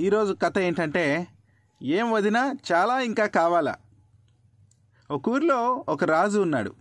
ఈరోజు కథ ఏంటంటే ఏం వదినా చాలా ఇంకా కావాలా? ఒక ఊరిలో ఒక రాజు ఉన్నాడు.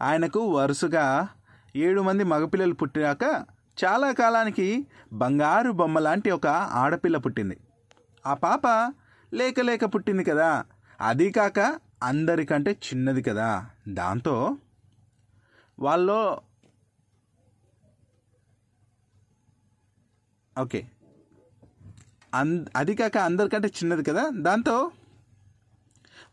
ఆయనకు వరుసగా ఏడు మంది మగపిల్లలు పుట్టినాక చాలా కాలానికి బంగారు బొమ్మ లాంటి ఒక ఆడపిల్ల పుట్టింది. ఆ పాప లేక లేక పుట్టింది కదా. అది కాక అందరికంటే చిన్నది కదా. దాంతో వాళ్ళలో ఓకే. అన్ అది కాక అందరికంటే చిన్నది కదా? దాంతో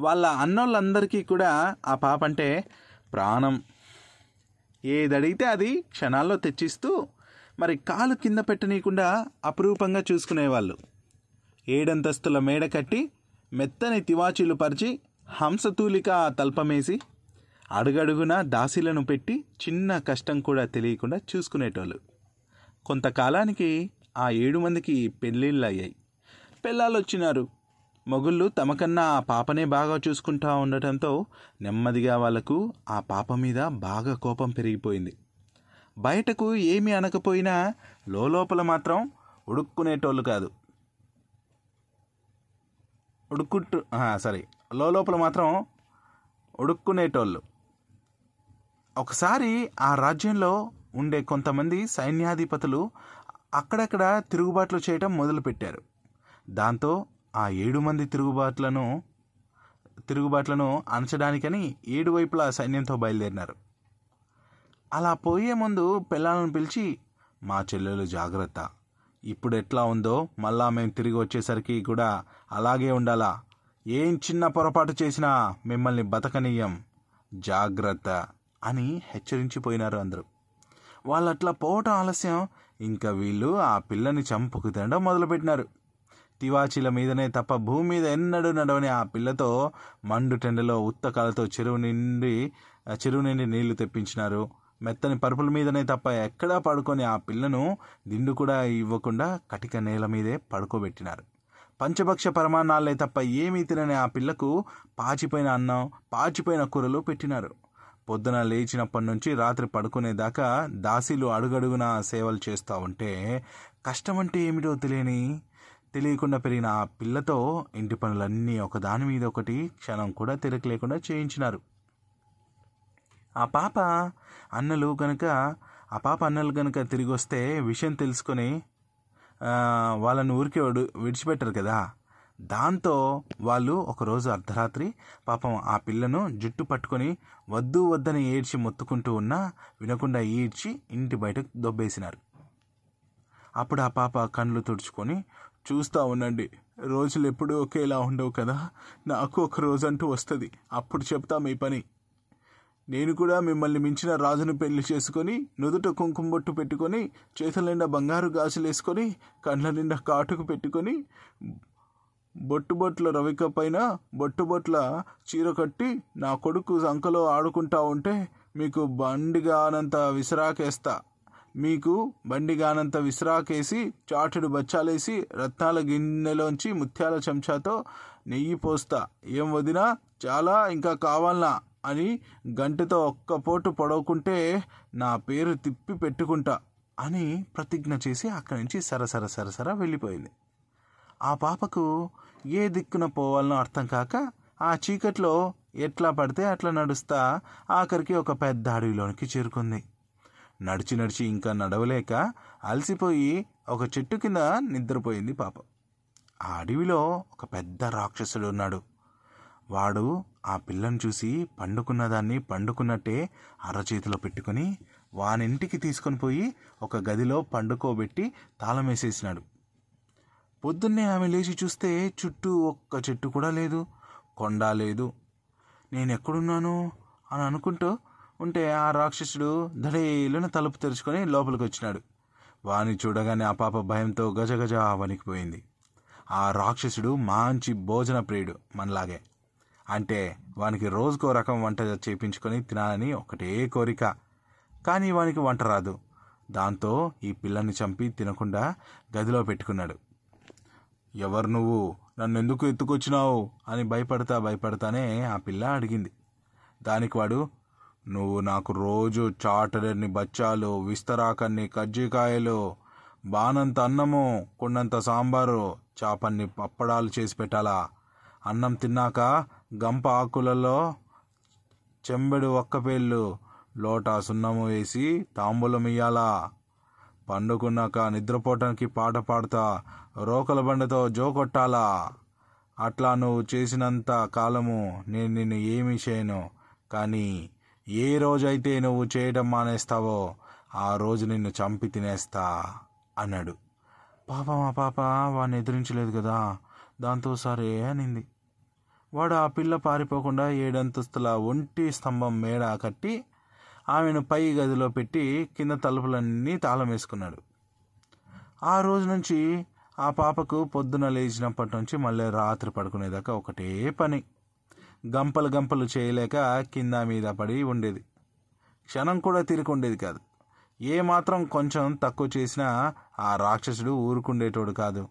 వాళ్ళ అన్నోళ్ళందరికీ కూడా ఆ పాప అంటే ప్రాణం. ఏది అడిగితే అది క్షణాల్లో తెచ్చిస్తూ మరి కాలు కింద పెట్టనీయకుండా అపురూపంగా చూసుకునేవాళ్ళు. ఏడంతస్తుల మేడ కట్టి మెత్తని తివాచీలు పరిచి హంసతూలిక తల్పమేసి అడుగడుగున దాసీలను పెట్టి చిన్న కష్టం కూడా తెలియకుండా చూసుకునేటోళ్ళు. కొంతకాలానికి ఆ ఏడు మందికి పెళ్ళిళ్ళు అయ్యాయి పిల్లలు వచ్చినారు మొగుళ్ళు తమకన్నా ఆ పాపనే బాగా చూసుకుంటా ఉండటంతో నెమ్మదిగా వాళ్ళకు ఆ పాప మీద బాగా కోపం పెరిగిపోయింది. బయటకు ఏమీ అనకపోయినా లోపల మాత్రం ఉడుక్కునేటోళ్ళు కాదు. ఉడుక్కుంటు సారీ. లోపల మాత్రం ఉడుక్కునేటోళ్ళు. ఒకసారి ఆ రాజ్యంలో ఉండే కొంతమంది సైన్యాధిపతులు అక్కడక్కడ తిరుగుబాట్లు చేయటం మొదలుపెట్టారు. దాంతో ఆ ఏడు మంది తిరుగుబాట్లను తిరుగుబాట్లను అణచడానికని ఏడు వైపులా సైన్యంతో బయలుదేరినారు. అలా పోయే ముందు పిల్లలను పిలిచి మా చెల్లెలు జాగ్రత్త. ఇప్పుడు ఎట్లా ఉందో మళ్ళా మేము తిరిగి వచ్చేసరికి కూడా అలాగే ఉండాలా? ఏం చిన్న పొరపాటు చేసినా మిమ్మల్ని బతకనీయం జాగ్రత్త అని హెచ్చరించిపోయినారు అందరూ. వాళ్ళు అట్లా పోవటం ఆలస్యం ఇంకా వీళ్ళు ఆ పిల్లని చంపుకు తినడం మొదలుపెట్టినారు. తివాచీల మీదనే తప్ప భూమి మీద ఎన్నడూ నడవని ఆ పిల్లతో మండు టెండలో ఉత్తకాలతో చెరువు నిండి చెరువు నిండి నీళ్ళు తెప్పించినారు. మెత్తని పరుపుల మీదనే తప్ప ఎక్కడా పడుకొని ఆ పిల్లను దిండు కూడా ఇవ్వకుండా కటిక నేల మీదే పడుకోబెట్టినారు. పంచభక్ష పరమాన్నాలే తప్ప ఏమీ తినని ఆ పిల్లకు పాచిపోయిన అన్నం పాచిపోయిన కూరలు పెట్టినారు. పొద్దున లేచినప్పటి నుంచి రాత్రి పడుకునేదాకా దాసీలు అడుగడుగున సేవలు చేస్తూ ఉంటే కష్టం అంటే ఏమిటో తెలియని? తెలియకుండా పెరిగిన ఆ పిల్లతో ఇంటి పనులన్నీ ఒకదాని మీద ఒకటి క్షణం కూడా తిరక లేకుండా చేయించినారు. ఆ పాప అన్నలు కనుక ఆ పాప అన్నలు కనుక తిరిగి వస్తే విషయం తెలుసుకొని వాళ్ళని ఊరికే విడిచిపెట్టరు కదా? దాంతో వాళ్ళు ఒకరోజు అర్ధరాత్రి పాపం ఆ పిల్లను జుట్టు పట్టుకొని వద్దు వద్దని ఏడ్చి మొత్తుకుంటూ ఉన్నా వినకుండా ఈడ్చి ఇంటి బయటకు దొబ్బేసినారు. అప్పుడు ఆ పాప కళ్ళు తుడుచుకొని చూస్తూ ఉండండి రోజులు ఎప్పుడూ ఒకేలా ఉండవు కదా నాకు ఒక రోజు అంటూ వస్తుంది అప్పుడు చెప్తా మీ పని. నేను కూడా మిమ్మల్ని మించిన రాజును పెళ్ళి చేసుకొని నుదుట కుంకుమ బొట్టు పెట్టుకొని చేతుల నిండా బంగారు గాజులు వేసుకొని కండ్ల నిండా కాటుకు పెట్టుకొని బొట్టుబొట్ల రవిక పైన బొట్టుబొట్ల చీర కట్టి నా కొడుకు సంకలో ఆడుకుంటా ఉంటే మీకు బండిగానంత విసిరాకేస్తా. మీకు బండిగానంత విసిరాకేసి చాటుడు బచ్చాలేసి రత్నాల గిన్నెలోంచి ముత్యాల చెంచాతో నెయ్యి పోస్తా. ఏం వదినా చాలా ఇంకా కావాలనా అని గంటతో ఒక్క పోటు పొడవుకుంటే నా పేరు తిప్పి పెట్టుకుంటా అని ప్రతిజ్ఞ చేసి అక్కడి నుంచి సరసర సరసర వెళ్ళిపోయింది. ఆ పాపకు ఏ దిక్కున పోవాలనో అర్థం కాక ఆ చీకట్లో ఎట్లా పడితే అట్లా నడుస్తా ఆఖరికి ఒక పెద్ద అడవిలోనికి చేరుకుంది. నడిచి నడిచి ఇంకా నడవలేక అలసిపోయి ఒక చెట్టు కింద నిద్రపోయింది పాప. ఆ అడవిలో ఒక పెద్ద రాక్షసుడు ఉన్నాడు. వాడు ఆ పిల్లను చూసి పండుకున్న దాన్ని పండుకున్నట్టే అరచేతిలో పెట్టుకుని వానింటికి తీసుకొని పోయి ఒక గదిలో పండుకోబెట్టి తాళం వేసేసినాడు. పొద్దున్నే ఆమె లేచి చూస్తే చుట్టూ ఒక్క చెట్టు కూడా లేదు కొండ లేదు. నేను ఎక్కడున్నాను అని అనుకుంటూ ఉంటే ఆ రాక్షసుడు ధడేలున తలుపు తెరుచుకొని లోపలికి వచ్చినాడు వాని చూడగానే ఆ పాప భయంతో గజగజ వణికిపోయింది. ఆ రాక్షసుడు మంచి భోజన ప్రియుడు మనలాగే. అంటే వానికి రోజుకో రకం వంట చేపించుకొని తినాలని ఒకటే కోరిక. కానీ వానికి వంట రాదు. దాంతో ఈ పిల్లని చంపి తినకుండా గదిలో పెట్టుకున్నాడు. ఎవరు నువ్వు? నన్ను ఎందుకు ఎత్తుకొచ్చినావు? అని భయపడతా భయపడతానే ఆ పిల్ల అడిగింది. దానికి వాడు నువ్వు నాకు రోజు చాటడని బచ్చాలు విస్తరాకన్ని కజ్జికాయలు బానంత అన్నము కొండంత సాంబారు చాపన్ని పప్పడాలు చేసి పెట్టాలా? అన్నం తిన్నాక గంప ఆకులలో చెంబెడు ఒక్కపేళ్ళు లోటా సున్నము వేసి తాంబూలం ఇయ్యాలా? పండుకున్నాక నిద్రపోవటానికి పాట పాడుతా రోకల బండతో జో కొట్టాలా? అట్లా నువ్వు చేసినంత కాలము నేను నిన్ను ఏమీ చేయను. కానీ ఏ రోజైతే నువ్వు చేయడం మానేస్తావో ఆ రోజు నిన్ను చంపి తినేస్తా అన్నాడు. పాప మా పాప వాడిని ఎదిరించలేదు కదా. దాంతో సరే అనింది. వాడు ఆ పిల్ల పారిపోకుండా ఏడంతస్తుల ఒంటి స్తంభం మేడ కట్టి ఆమెను పై గదిలో పెట్టి కింద తలుపులన్నీ తాళం వేసుకున్నాడు. ఆ రోజు నుంచి ఆ పాపకు పొద్దున లేచినప్పటి నుంచి మళ్ళీ రాత్రి పడుకునేదాకా ఒకటే పని. గంపలు గంపలు చేయలేక కింద మీద పడి ఉండేది. క్షణం కూడా తీరుకుండేది కాదు. ఏ మాత్రం కొంచెం తక్కువ చేసినా ఆ రాక్షసుడు ఊరుకుండేటోడు కాదు.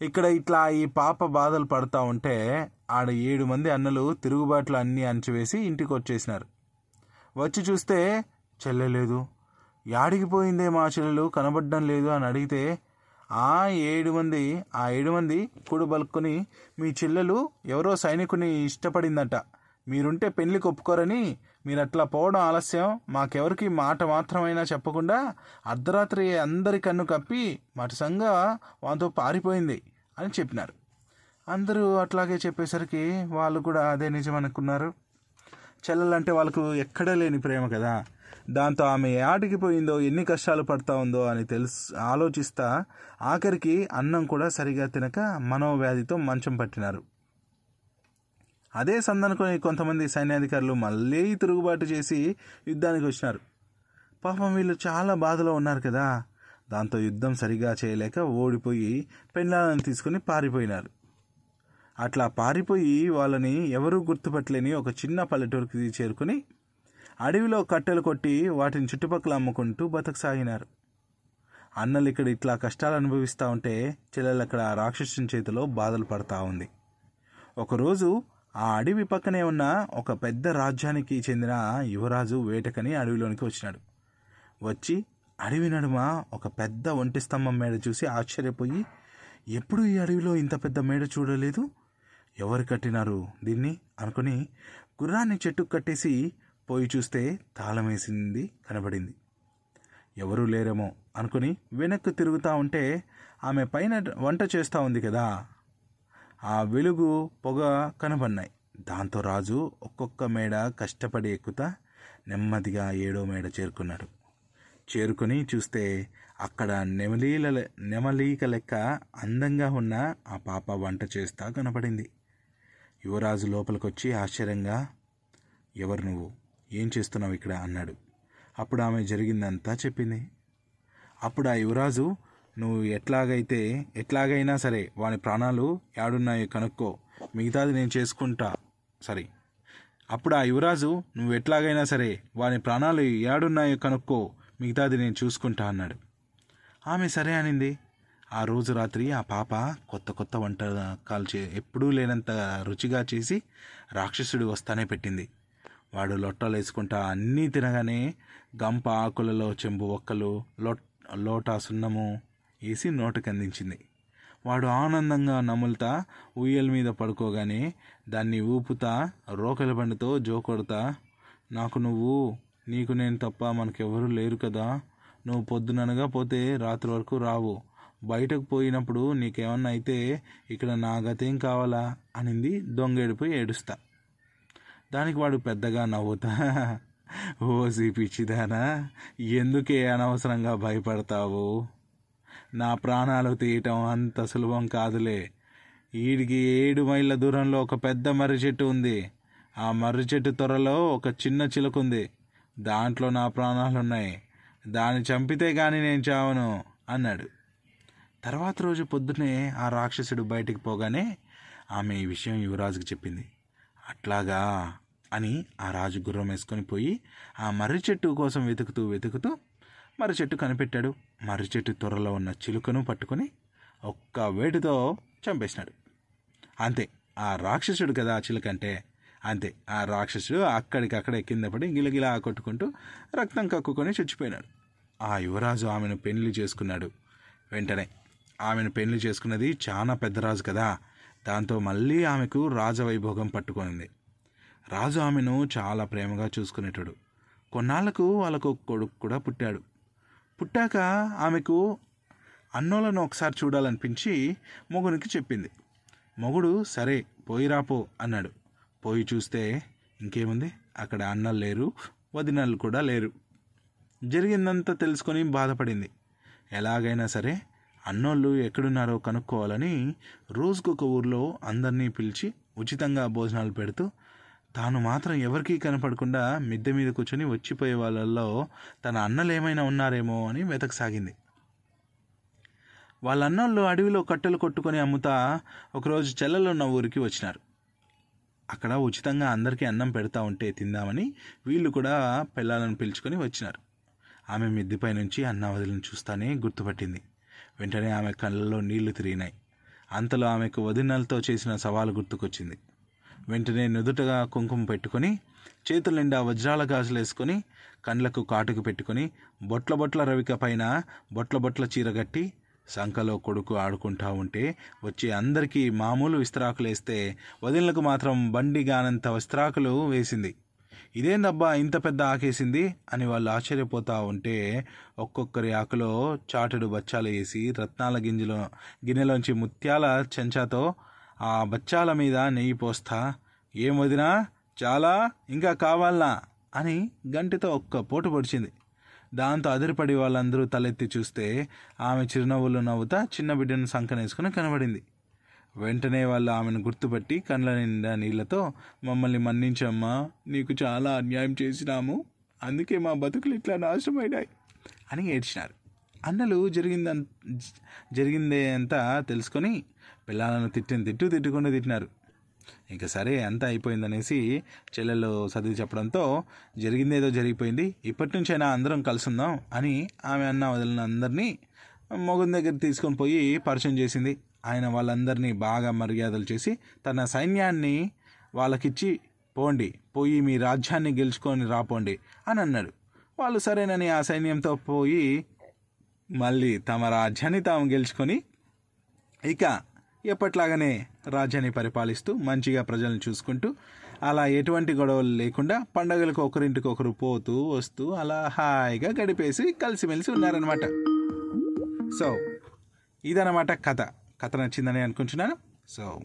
ఇక్కడ ఇట్లా ఈ పాప బాధలు పడుతూ ఉంటే ఆడ ఏడు మంది అన్నలు తిరుగుబాట్లు అన్నీ అణచివేసి ఇంటికి వచ్చేసినారు వచ్చి చూస్తే చెల్లెలేదు యాడికి పోయిందే మా చెల్లెలు? కనబడడం లేదు అని అడిగితే ఆ ఏడు మంది ఆ ఏడు మంది కూడు బలుక్కుని మీ చెల్లెలు ఎవరో సైనికుని ఇష్టపడిందట. మీరుంటే పెళ్ళి ఒప్పుకోరని మీరు అట్లా పోవడం ఆలస్యం. మాకెవరికి మాట మాత్రమైనా చెప్పకుండా అర్ధరాత్రి అందరి కన్ను కప్పి మటసంగా వాతో పారిపోయింది అని చెప్పినారు. అందరూ అట్లాగే చెప్పేసరికి వాళ్ళు కూడా అదే నిజం అనుకున్నారు. చెల్లెలంటే వాళ్ళకు ఎక్కడా లేని ప్రేమ కదా. దాంతో ఆమె ఆటికి పోయిందో ఎన్ని కష్టాలు పడతా ఉందో అని తెలుసు ఆలోచిస్తా ఆఖరికి అన్నం కూడా సరిగా తినక మనోవ్యాధితో మంచం పట్టినారు. అదే సందనుకొని కొంతమంది సైన్యాధికారులు మళ్ళీ తిరుగుబాటు చేసి యుద్ధానికి వచ్చినారు. పాపం వీళ్ళు చాలా బాధలో ఉన్నారు కదా. దాంతో యుద్ధం సరిగా చేయలేక ఓడిపోయి పెండ్లాలను తీసుకుని పారిపోయినారు. అట్లా పారిపోయి వాళ్ళని ఎవరూ గుర్తుపట్టలేని ఒక చిన్న పల్లెటూరుకి చేరుకుని అడవిలో కట్టెలు కొట్టి వాటిని చుట్టుపక్కల అమ్ముకుంటూ బతకసాగినారు. అన్నలు ఇక్కడ ఇట్లా కష్టాలు అనుభవిస్తూ ఉంటే చెల్లెలు అక్కడ రాక్షసుని చేతిలో బాధలు పడతా ఉంది. ఒకరోజు ఆ అడవి పక్కనే ఉన్న ఒక పెద్ద రాజ్యానికి చెందిన యువరాజు వేటకని అడవిలోనికి వచ్చినాడు. వచ్చి అడవి నడుమ ఒక పెద్ద ఒంటి స్తంభం మేడ చూసి ఆశ్చర్యపోయి ఎప్పుడు ఈ అడవిలో ఇంత పెద్ద మేడ చూడలేదు? ఎవరు కట్టినారు దీన్ని? అనుకుని గుర్రాన్ని చెట్టుకు కట్టేసి పోయి చూస్తే తాళం వేసింది కనబడింది. ఎవరూ లేరేమో అనుకుని వెనక్కు తిరుగుతూ ఉంటే ఆమె పైన వంట చేస్తూ ఉంది కదా. ఆ వెలుగు పొగ కనబడినాయి దాంతో రాజు ఒక్కొక్క మేడ కష్టపడి ఎక్కుతా నెమ్మదిగా ఏడో మేడ చేరుకున్నాడు. చేరుకొని చూస్తే అక్కడ నెమలీల నెమలీక లెక్క అందంగా ఉన్న ఆ పాప వంట చేస్తా కనపడింది. యువరాజు లోపలికొచ్చి ఆశ్చర్యంగా ఎవరు నువ్వు? ఏం చేస్తున్నావు ఇక్కడ? అన్నాడు. అప్పుడు ఆమె జరిగిందంతా చెప్పింది. అప్పుడు ఆ యువరాజు నువ్వు ఎట్లాగైతే ఎట్లాగైనా సరే వాని ప్రాణాలు యాడున్నాయో కనుక్కో మిగతాది నేను చేసుకుంటా. సరే. అప్పుడు ఆ యువరాజు నువ్వు ఎట్లాగైనా సరే వాని ప్రాణాలు యాడున్నాయో కనుక్కో మిగతాది నేను చూసుకుంటా అన్నాడు. ఆమె సరే అనింది. ఆ రోజు రాత్రి ఆ పాప కొత్త కొత్త వంటకాలు చే ఎప్పుడూ లేనంత రుచిగా చేసి రాక్షసుడు వస్తానే పెట్టింది. వాడు లొట్టలు వేసుకుంటా అన్నీ తినగానే గంప ఆకులలో చెంబు ఒక్కలు లొట్ లోటా సున్నము వేసి నోటికి అందించింది. వాడు ఆనందంగా నములుతా ఉయ్యల మీద పడుకోగానే దాన్ని ఊపుతా రోకలి బండితో జోకొడతా నాకు నువ్వు నీకు నేను తప్ప మనకెవరూ లేరు కదా. నువ్వు పొద్దుననగా పోతే రాత్రి వరకు రావు. బయటకు పోయినప్పుడు నీకేమన్నా అయితే ఇక్కడ నా గతేం కావాలా అనింది దొంగేడిపోయి ఏడుస్తా. దానికి వాడు పెద్దగా నవ్వుతా. ఓ పిచ్చిదానా ఎందుకే అనవసరంగా భయపడతావు? నా ప్రాణాలు తీయటం అంత సులభం కాదులే. ఈడికి ఏడు మైళ్ళ దూరంలో ఒక పెద్ద మర్రి చెట్టు ఉంది. ఆ మర్రి చెట్టు త్వరలో ఒక చిన్న చిలుక ఉంది దాంట్లో నా ప్రాణాలు ఉన్నాయి దాన్ని చంపితే కానీ నేను చావను అన్నాడు. తర్వాత రోజు పొద్దునే ఆ రాక్షసుడు బయటికి పోగానే ఆమె ఈ విషయం యువరాజుకి చెప్పింది. అట్లాగా అని ఆ రాజు గుర్రం వేసుకొని పోయి ఆ మర్రి చెట్టు కోసం వెతుకుతూ వెతుకుతూ మర్రి చెట్టు కనిపెట్టాడు. మర్రి చెట్టు త్వరలో ఉన్న చిలుకను పట్టుకొని ఒక్క వేటుతో చంపేసినాడు. అంతే ఆ రాక్షసుడు కదా ఆ చిలుక అంటే. అంతే ఆ రాక్షసుడు అక్కడికక్కడే కింద పడి గిలగిలా కొట్టుకుంటూ రక్తం కక్కుకొని చచ్చిపోయినాడు. ఆ యువరాజు ఆమెను పెళ్ళి చేసుకున్నాడు. వెంటనే ఆమెను పెళ్ళి చేసుకున్నది చాలా పెద్ద రాజు కదా. దాంతో మళ్ళీ ఆమెకు రాజవైభోగం పట్టుకొనింది. రాజు ఆమెను చాలా ప్రేమగా చూసుకునేటాడు. కొన్నాళ్ళకు వాళ్ళకు కొడుకు కూడా పుట్టాడు. పుట్టాక ఆమెకు అన్నోలను ఒకసారి చూడాలనిపించి మొగునికి చెప్పింది. మొగుడు సరే పోయిరాపో అన్నాడు. పోయి చూస్తే ఇంకేముంది? అక్కడ అన్నలు లేరు వదినలు కూడా లేరు. జరిగిందంతా తెలుసుకొని బాధపడింది. ఎలాగైనా సరే అన్నోళ్ళు ఎక్కడున్నారో కనుక్కోవాలని రోజుకొక ఊర్లో అందరినీ పిలిచి ఉచితంగా భోజనాలు పెడుతూ తాను మాత్రం ఎవరికీ కనపడకుండా మిద్దె మీద కూర్చొని వచ్చిపోయే వాళ్ళల్లో తన అన్నలు ఏమైనా ఉన్నారేమో అని వెతకసాగింది. వాళ్ళ అన్నోళ్ళు అడవిలో కట్టెలు కొట్టుకొని అమ్ముతా ఒకరోజు చెల్లెలున్న ఊరికి వచ్చినారు. అక్కడ ఉచితంగా అందరికీ అన్నం పెడతా ఉంటే తిందామని వీళ్ళు కూడా పిల్లలను పిలుచుకొని వచ్చినారు. ఆమె మిద్దిపై నుంచి అన్న వదిలిని చూస్తానే గుర్తుపట్టింది. వెంటనే ఆమె కళ్ళలో నీళ్ళు తిరిగినాయి. అంతలో ఆమెకు వదినలతో చేసిన సవాలు గుర్తుకొచ్చింది. వెంటనే నుదుటగా కుంకుమ పెట్టుకొని చేతుల నిండా వజ్రాల గాజులు వేసుకొని కండ్లకు కాటుకు పెట్టుకొని బొట్ల బొట్ల రవిక పైన బొట్ల బొట్ల చీర కట్టి సంఖలో కొడుకు ఆడుకుంటా ఉంటే వచ్చి అందరికీ మామూలు విస్తరాకులు వేస్తే వదినలకు మాత్రం బండి గానంత విస్తరాకులు వేసింది. ఇదేందబ్బా ఇంత పెద్ద ఆకేసింది? అని వాళ్ళు ఆశ్చర్యపోతా ఉంటే ఒక్కొక్కరి ఆకులో చాటుడు బచ్చాలు వేసి రత్నాల గింజలో గిన్నెలోంచి ముత్యాల చెంచాతో ఆ బచ్చాల మీద నెయ్యి పోస్తా. ఏం చాలా? ఇంకా కావాలనా? అని గంటితో ఒక్క పోటు పొడిచింది. దాంతో అదిరిపడి వాళ్ళందరూ తలెత్తి చూస్తే ఆమె చిరునవ్వులు నవ్వుతా చిన్న బిడ్డను సంకనేసుకుని కనబడింది. వెంటనే వాళ్ళు ఆమెను గుర్తుపట్టి కండ్ల నిండా నీళ్ళతో మమ్మల్ని మన్నించమ్మా నీకు చాలా అన్యాయం చేసినాము. అందుకే మా బతుకులు ఇట్లా నాశనమైనాయి. అని ఏడ్చినారు. అన్నలు జరిగిందం జరిగిందే అంతా తెలుసుకొని పిల్లలను తిట్టిన తిట్టు తిట్టుకుండా తిట్టినారు. ఇంకా సరే అంతా అయిపోయిందనేసి చెల్లెలు చదివి చెప్పడంతో జరిగిందేదో జరిగిపోయింది ఇప్పటి నుంచైనా అందరం కలుసుందాం అని ఆమె అన్న వదిలిన అందరినీ మొగుని దగ్గర తీసుకొని పోయి పరిచయం చేసింది. ఆయన వాళ్ళందరినీ బాగా మర్యాదలు చేసి తన సైన్యాన్ని వాళ్ళకిచ్చి పోండి పోయి మీ రాజ్యాన్ని గెలుచుకొని రాపోండి అని అన్నాడు వాళ్ళు సరేనని ఆ సైన్యంతో పోయి మళ్ళీ తమ రాజ్యాన్ని తాము గెలుచుకొని ఇక ఎప్పట్లాగానే రాజ్యాన్ని పరిపాలిస్తూ మంచిగా ప్రజలను చూసుకుంటూ అలా ఎటువంటి గొడవలు లేకుండా పండగలకు ఒకరింటికి ఒకరు పోతూ వస్తూ అలా హాయిగా గడిపేసి కలిసిమెలిసి ఉన్నారనమాట సో ఇదనమాట కథ. కథ నచ్చిందని అనుకుంటున్నాను. సో